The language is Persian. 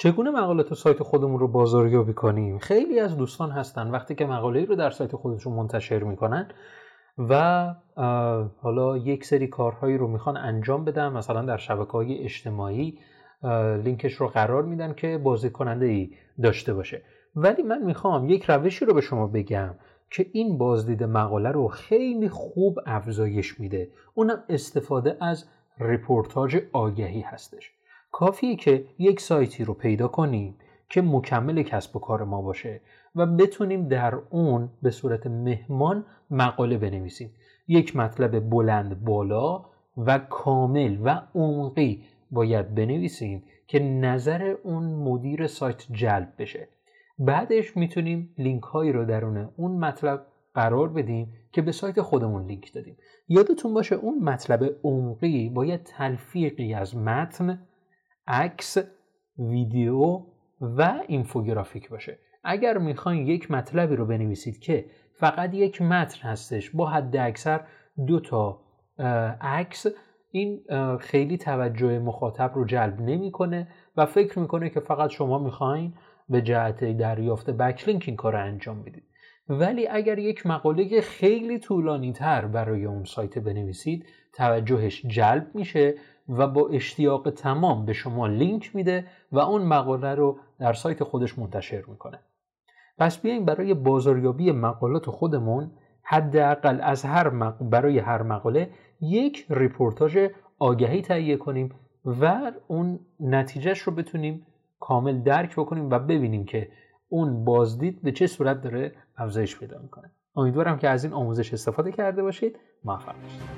چگونه مقالات سایت خودمون رو بازاریابی کنیم؟ خیلی از دوستان هستن وقتی که مقاله رو در سایت خودشون منتشر می‌کنن و حالا یک سری کارهایی رو می‌خوان انجام بدن. مثلا در شبکه های اجتماعی لینکش رو قرار میدن که بازدید کننده ای داشته باشه. ولی من می‌خوام یک روشی رو به شما بگم که این بازدید مقاله رو خیلی خوب افزایش میده. اونم استفاده از رپورتاژ آگهی هستش. کافیه که یک سایتی رو پیدا کنیم که مکمل کسب و کار ما باشه و بتونیم در اون به صورت مهمان مقاله بنویسیم. یک مطلب بلند بالا و کامل و عمقی باید بنویسیم که نظر اون مدیر سایت جلب بشه. بعدش می‌تونیم لینک هایی رو درون اون مطلب قرار بدیم که به سایت خودمون لینک دادیم. یادتون باشه اون مطلب عمقی باید تلفیقی از متن عکس ویدیو و اینفوگرافیک باشه. اگر می‌خواین یک مطلبی رو بنویسید که فقط یک متن هستش با حد اکثر دو تا عکس این خیلی توجه مخاطب رو جلب نمی‌کنه و فکر می‌کنه که فقط شما می‌خواین به جهت دریافت backlink این کار رو انجام بدید. ولی اگر یک مقاله خیلی طولانی تر برای اون سایت بنویسید توجهش جلب میشه و با اشتیاق تمام به شما لینک میده و اون مقاله رو در سایت خودش منتشر می‌کنه. پس بیایم برای بازاریابی مقالات خودمون حداقل از هر برای هر مقاله یک رپورتاژ آگهی تهیه کنیم و اون نتیجهش رو بتونیم کامل درک بکنیم و ببینیم که اون بازدید به چه صورت داره افزایش پیدا می‌کنه. امیدوارم که از این آموزش استفاده کرده باشید. موفق باشید.